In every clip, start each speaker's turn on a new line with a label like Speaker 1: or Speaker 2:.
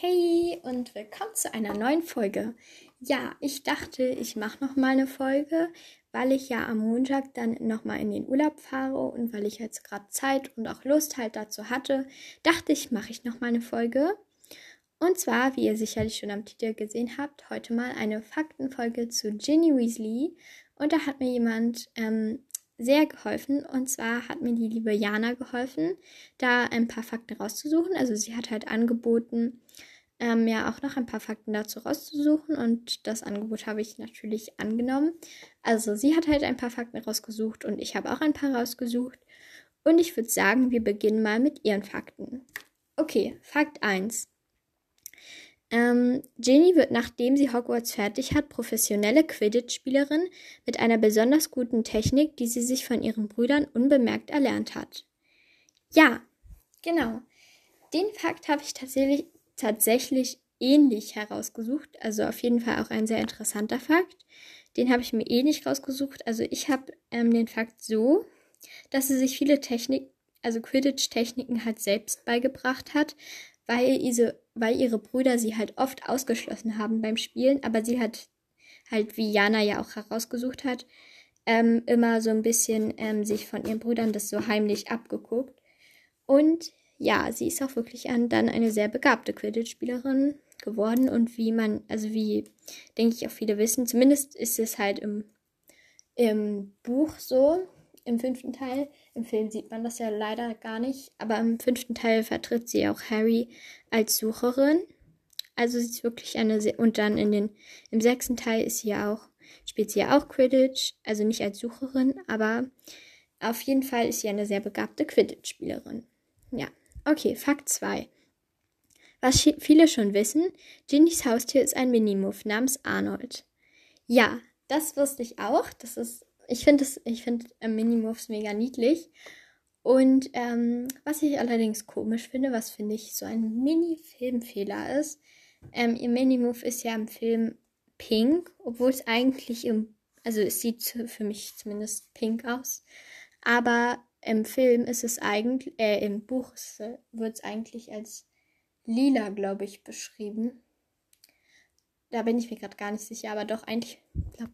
Speaker 1: Hey und willkommen zu einer neuen Folge. Ja, ich dachte, ich mache noch mal eine Folge, weil ich ja am Montag dann noch mal in den Urlaub fahre und weil ich jetzt gerade Zeit und auch Lust halt dazu hatte, dachte ich, mache ich noch mal eine Folge. Und zwar, wie ihr sicherlich schon am Titel gesehen habt, heute mal eine Faktenfolge zu Ginny Weasley. Und da hat mir jemand ähm, sehr geholfen. Und zwar hat mir die liebe Jana geholfen, da ein paar Fakten rauszusuchen. Also sie hat halt angeboten, ähm, mir auch noch ein paar Fakten dazu rauszusuchen. Und das Angebot habe ich natürlich angenommen. Also sie hat halt ein paar Fakten rausgesucht und ich habe auch ein paar rausgesucht. Und ich würde sagen, wir beginnen mal mit ihren Fakten. Okay, Fakt 1. Ähm, Ginny wird, nachdem sie Hogwarts fertig hat, professionelle Quidditch-Spielerin mit einer besonders guten Technik, die sie sich von ihren Brüdern unbemerkt erlernt hat. Ja, genau. Den Fakt habe ich tatsächlich, tatsächlich ähnlich herausgesucht. Also auf jeden Fall auch ein sehr interessanter Fakt. Den habe ich mir ähnlich rausgesucht. Also ich habe ähm, den Fakt so, dass sie sich viele Technik, also Quidditch-Techniken halt selbst beigebracht hat, weil, diese, weil ihre Brüder sie halt oft ausgeschlossen haben beim Spielen, aber sie hat halt, wie Jana ja auch herausgesucht hat, ähm, immer so ein bisschen ähm, sich von ihren Brüdern das so heimlich abgeguckt. Und ja, sie ist auch wirklich an, dann eine sehr begabte Quidditch-Spielerin geworden und wie man, also wie, denke ich, auch viele wissen, zumindest ist es halt im, im Buch so, im fünften Teil. Im Film sieht man das ja leider gar nicht, aber im fünften Teil vertritt sie auch Harry als Sucherin. Also sie ist wirklich eine sehr, und dann in den, im sechsten Teil ist sie ja auch, spielt sie ja auch Quidditch, also nicht als Sucherin, aber auf jeden Fall ist sie eine sehr begabte Quidditch-Spielerin. Ja, okay, Fakt 2. Was viele schon wissen, Ginnys Haustier ist ein Minimuff namens Arnold. Ja, das wusste ich auch. Das ist ich finde ich finde äh, Minimoves mega niedlich. Und ähm, was ich allerdings komisch finde, was finde ich so ein Mini-Filmfehler ist, ähm, ihr Minimove ist ja im Film pink, obwohl es eigentlich im, also es sieht für mich zumindest pink aus, aber im Film ist es eigentlich, äh, im Buch wird es eigentlich als lila, glaube ich, beschrieben. Da bin ich mir gerade gar nicht sicher, aber doch eigentlich, glaube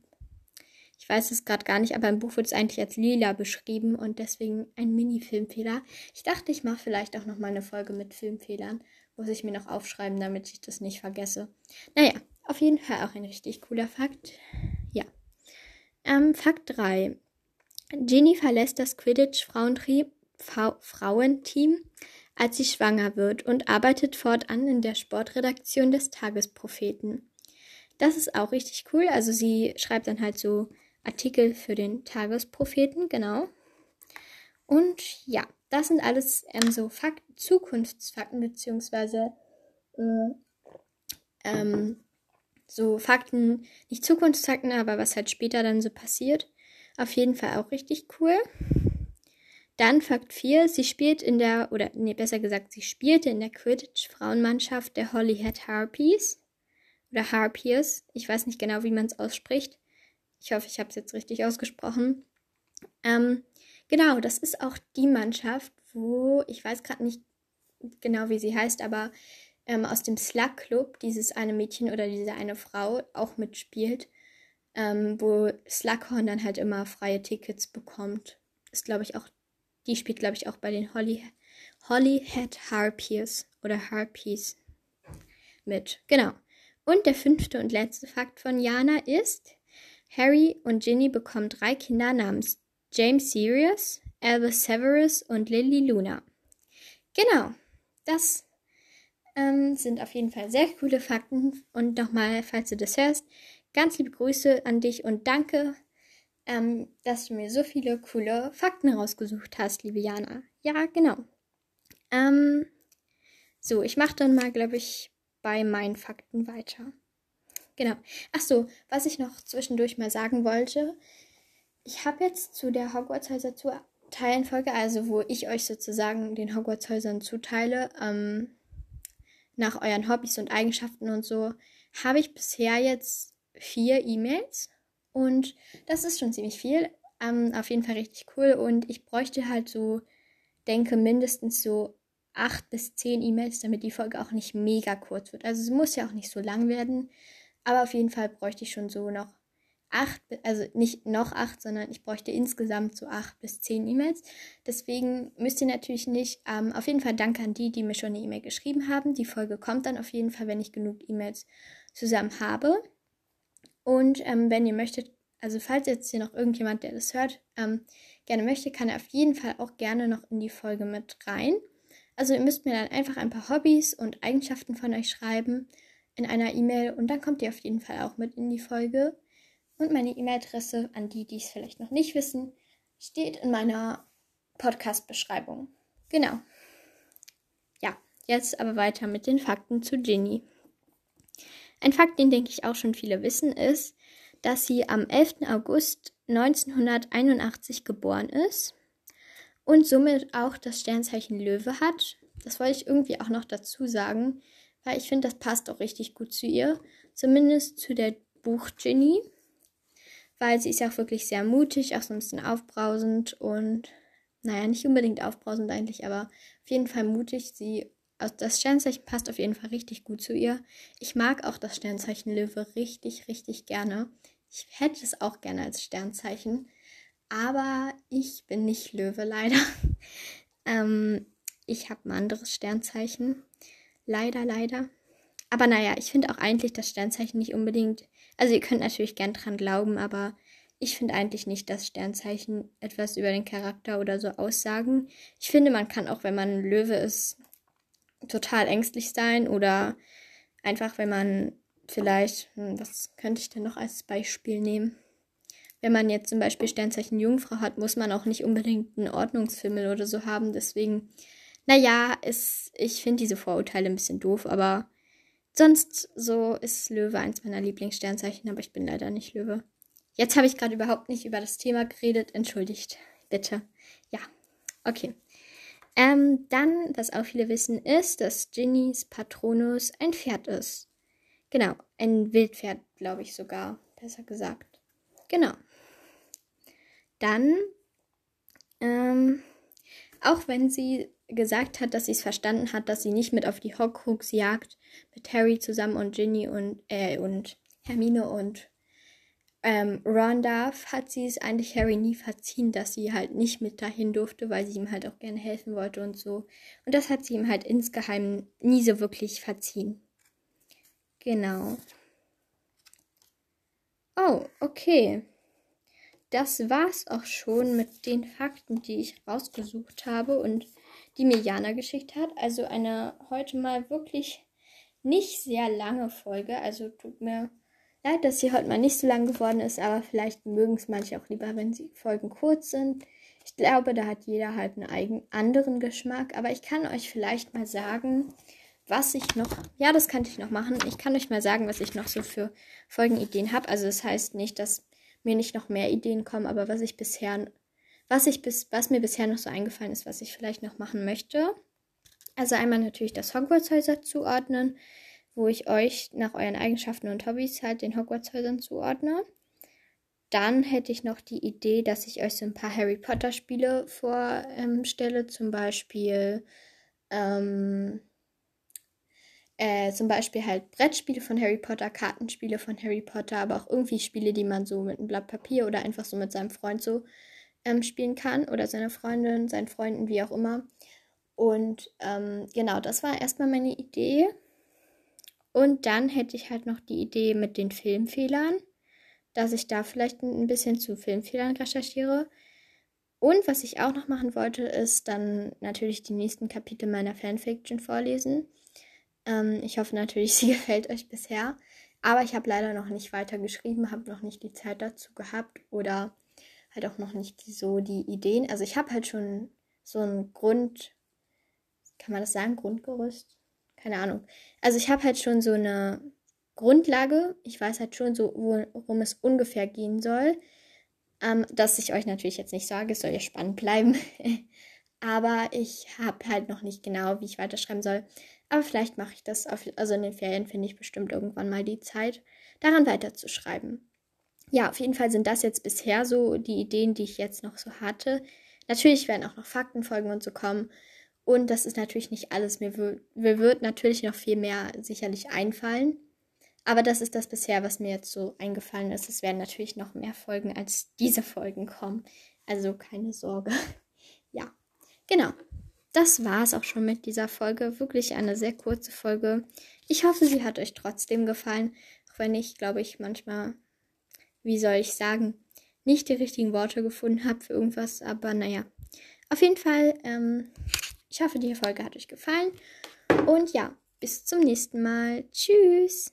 Speaker 1: ich weiß es gerade gar nicht, aber im Buch wird es eigentlich als lila beschrieben und deswegen ein Mini-Filmfehler. Ich dachte, ich mache vielleicht auch noch mal eine Folge mit Filmfehlern. Muss ich mir noch aufschreiben, damit ich das nicht vergesse. Naja, auf jeden Fall auch ein richtig cooler Fakt. Ja. Ähm, Fakt 3. Ginny verlässt das Quidditch-Frauenteam, als sie schwanger wird und arbeitet fortan in der Sportredaktion des Tagespropheten. Das ist auch richtig cool. Also sie schreibt dann halt so Artikel für den Tagespropheten, genau. Und ja, das sind alles ähm, so Fakten, Zukunftsfakten, beziehungsweise äh, ähm, so Fakten, nicht Zukunftsfakten, aber was halt später dann so passiert. Auf jeden Fall auch richtig cool. Dann Fakt 4, sie spielt in der, oder nee, besser gesagt, sie spielte in der Quidditch-Frauenmannschaft der Holyhead Harpies. Oder Harpies, ich weiß nicht genau, wie man es ausspricht. Ich hoffe, ich habe es jetzt richtig ausgesprochen. Ähm, genau, das ist auch die Mannschaft, wo ich weiß gerade nicht genau, wie sie heißt, aber ähm, aus dem Slug Club dieses eine Mädchen oder diese eine Frau auch mitspielt, ähm, wo Slughorn dann halt immer freie Tickets bekommt. Ist, glaube ich, auch, die spielt, glaube ich, auch bei den Holly, Hollyhead Harpies oder Harpies mit. Genau. Und der fünfte und letzte Fakt von Jana ist, Harry und Ginny bekommen drei Kinder namens James Sirius, Albus Severus und Lily Luna. Genau, das ähm, sind auf jeden Fall sehr coole Fakten. Und nochmal, falls du das hörst, ganz liebe Grüße an dich und danke, ähm, dass du mir so viele coole Fakten rausgesucht hast, liebe Jana. Ja, genau. Ähm, so, ich mache dann mal, glaube ich, bei meinen Fakten weiter. Genau. Ach so, was ich noch zwischendurch mal sagen wollte. Ich habe jetzt zu der Hogwarts-Häuser Teilenfolge, also wo ich euch sozusagen den Hogwarts-Häusern zuteile, ähm, nach euren Hobbys und Eigenschaften und so, habe ich bisher jetzt vier E-Mails. Und das ist schon ziemlich viel. Ähm, auf jeden Fall richtig cool. Und ich bräuchte halt so, denke mindestens so acht bis zehn E-Mails, damit die Folge auch nicht mega kurz wird. Also es muss ja auch nicht so lang werden, aber auf jeden Fall bräuchte ich schon so noch acht, also nicht noch acht, sondern ich bräuchte insgesamt so acht bis zehn E-Mails. Deswegen müsst ihr natürlich nicht, ähm, auf jeden Fall danke an die, die mir schon eine E-Mail geschrieben haben. Die Folge kommt dann auf jeden Fall, wenn ich genug E-Mails zusammen habe. Und ähm, wenn ihr möchtet, also falls jetzt hier noch irgendjemand, der das hört, ähm, gerne möchte, kann er auf jeden Fall auch gerne noch in die Folge mit rein. Also ihr müsst mir dann einfach ein paar Hobbys und Eigenschaften von euch schreiben in einer E-Mail und dann kommt ihr auf jeden Fall auch mit in die Folge. Und meine E-Mail-Adresse an die, die es vielleicht noch nicht wissen, steht in meiner Podcast-Beschreibung. Genau. Ja, jetzt aber weiter mit den Fakten zu Ginny. Ein Fakt, den denke ich auch schon viele wissen, ist, dass sie am 11. August 1981 geboren ist und somit auch das Sternzeichen Löwe hat. Das wollte ich irgendwie auch noch dazu sagen, weil ich finde, das passt auch richtig gut zu ihr. Zumindest zu der Buch Ginny, weil sie ist ja auch wirklich sehr mutig, auch so ein bisschen aufbrausend und, naja, nicht unbedingt aufbrausend eigentlich, aber auf jeden Fall mutig. Sie, also das Sternzeichen passt auf jeden Fall richtig gut zu ihr. Ich mag auch das Sternzeichen Löwe richtig, richtig gerne. Ich hätte es auch gerne als Sternzeichen, aber ich bin nicht Löwe leider. ähm, ich habe ein anderes Sternzeichen. Leider, leider. Aber naja, ich finde auch eigentlich das Sternzeichen nicht unbedingt. Also ihr könnt natürlich gern dran glauben, aber ich finde eigentlich nicht, dass Sternzeichen etwas über den Charakter oder so aussagen. Ich finde, man kann auch, wenn man Löwe ist, total ängstlich sein oder einfach, wenn man vielleicht, hm, was könnte ich denn noch als Beispiel nehmen? Wenn man jetzt zum Beispiel Sternzeichen Jungfrau hat, muss man auch nicht unbedingt einen Ordnungsfimmel oder so haben. Deswegen naja, ist, ich finde diese Vorurteile ein bisschen doof, aber sonst so ist Löwe eins meiner Lieblingssternzeichen, aber ich bin leider nicht Löwe. Jetzt habe ich gerade überhaupt nicht über das Thema geredet. Entschuldigt, bitte. Ja, okay. Ähm, dann, was auch viele wissen, ist, dass Ginnys Patronus ein Pferd ist. Genau, ein Wildpferd, glaube ich sogar, besser gesagt. Genau. Dann, ähm, auch wenn sie gesagt hat, dass sie es verstanden hat, dass sie nicht mit auf die Hogwarts-Jagd mit Harry zusammen und Ginny und, äh, und Hermine und ähm, Ron darf, hat sie es eigentlich Harry nie verziehen, dass sie halt nicht mit dahin durfte, weil sie ihm halt auch gerne helfen wollte und so. Und das hat sie ihm halt insgeheim nie so wirklich verziehen. Genau. Oh, okay. Das war's auch schon mit den Fakten, die ich rausgesucht habe und die mir Jana geschickt hat. Also eine heute mal wirklich nicht sehr lange Folge. Also tut mir leid, dass sie heute mal nicht so lang geworden ist, aber vielleicht mögen es manche auch lieber, wenn die Folgen kurz sind. Ich glaube, da hat jeder halt einen eigenen anderen Geschmack. Aber ich kann euch vielleicht mal sagen, was ich noch. Ja, das könnte ich noch machen. Ich kann euch mal sagen, was ich noch so für Folgenideen habe. Also das heißt nicht, dass mir nicht noch mehr Ideen kommen, aber was ich bisher was, ich bis, was mir bisher noch so eingefallen ist, was ich vielleicht noch machen möchte. Also einmal natürlich das Hogwarts-Häuser zuordnen, wo ich euch nach euren Eigenschaften und Hobbys halt den Hogwarts-Häusern zuordne. Dann hätte ich noch die Idee, dass ich euch so ein paar Harry Potter-Spiele vorstelle, ähm, zum Beispiel ähm, äh, zum Beispiel halt Brettspiele von Harry Potter, Kartenspiele von Harry Potter, aber auch irgendwie Spiele, die man so mit einem Blatt Papier oder einfach so mit seinem Freund so ähm, spielen kann oder seiner Freundin, seinen Freunden, wie auch immer. Und ähm, genau, das war erstmal meine Idee. Und dann hätte ich halt noch die Idee mit den Filmfehlern, dass ich da vielleicht ein bisschen zu Filmfehlern recherchiere. Und was ich auch noch machen wollte, ist dann natürlich die nächsten Kapitel meiner Fanfiction vorlesen. Ähm, ich hoffe natürlich, sie gefällt euch bisher. Aber ich habe leider noch nicht weiter geschrieben, habe noch nicht die Zeit dazu gehabt oder halt auch noch nicht so die Ideen. Also ich habe halt schon so ein Grund, kann man das sagen, Grundgerüst? Keine Ahnung. Also ich habe halt schon so eine Grundlage. Ich weiß halt schon so, worum es ungefähr gehen soll. Ähm, dass ich euch natürlich jetzt nicht sage, es soll ja spannend bleiben. Aber ich habe halt noch nicht genau, wie ich weiterschreiben soll. Aber vielleicht mache ich das, auf, also in den Ferien finde ich bestimmt irgendwann mal die Zeit, daran weiterzuschreiben ja, auf jeden Fall sind das jetzt bisher so die Ideen, die ich jetzt noch so hatte. Natürlich werden auch noch Faktenfolgen und so kommen. Und das ist natürlich nicht alles. Mir, mir wird natürlich noch viel mehr sicherlich einfallen. Aber das ist das bisher, was mir jetzt so eingefallen ist. Es werden natürlich noch mehr Folgen als diese Folgen kommen. Also keine Sorge. ja, genau. Das war es auch schon mit dieser Folge. Wirklich eine sehr kurze Folge. Ich hoffe, sie hat euch trotzdem gefallen. Auch wenn ich, glaube ich, manchmal, wie soll ich sagen, nicht die richtigen Worte gefunden habe für irgendwas. Aber naja, auf jeden Fall, ähm, ich hoffe, die Folge hat euch gefallen. Und ja, bis zum nächsten Mal. Tschüss.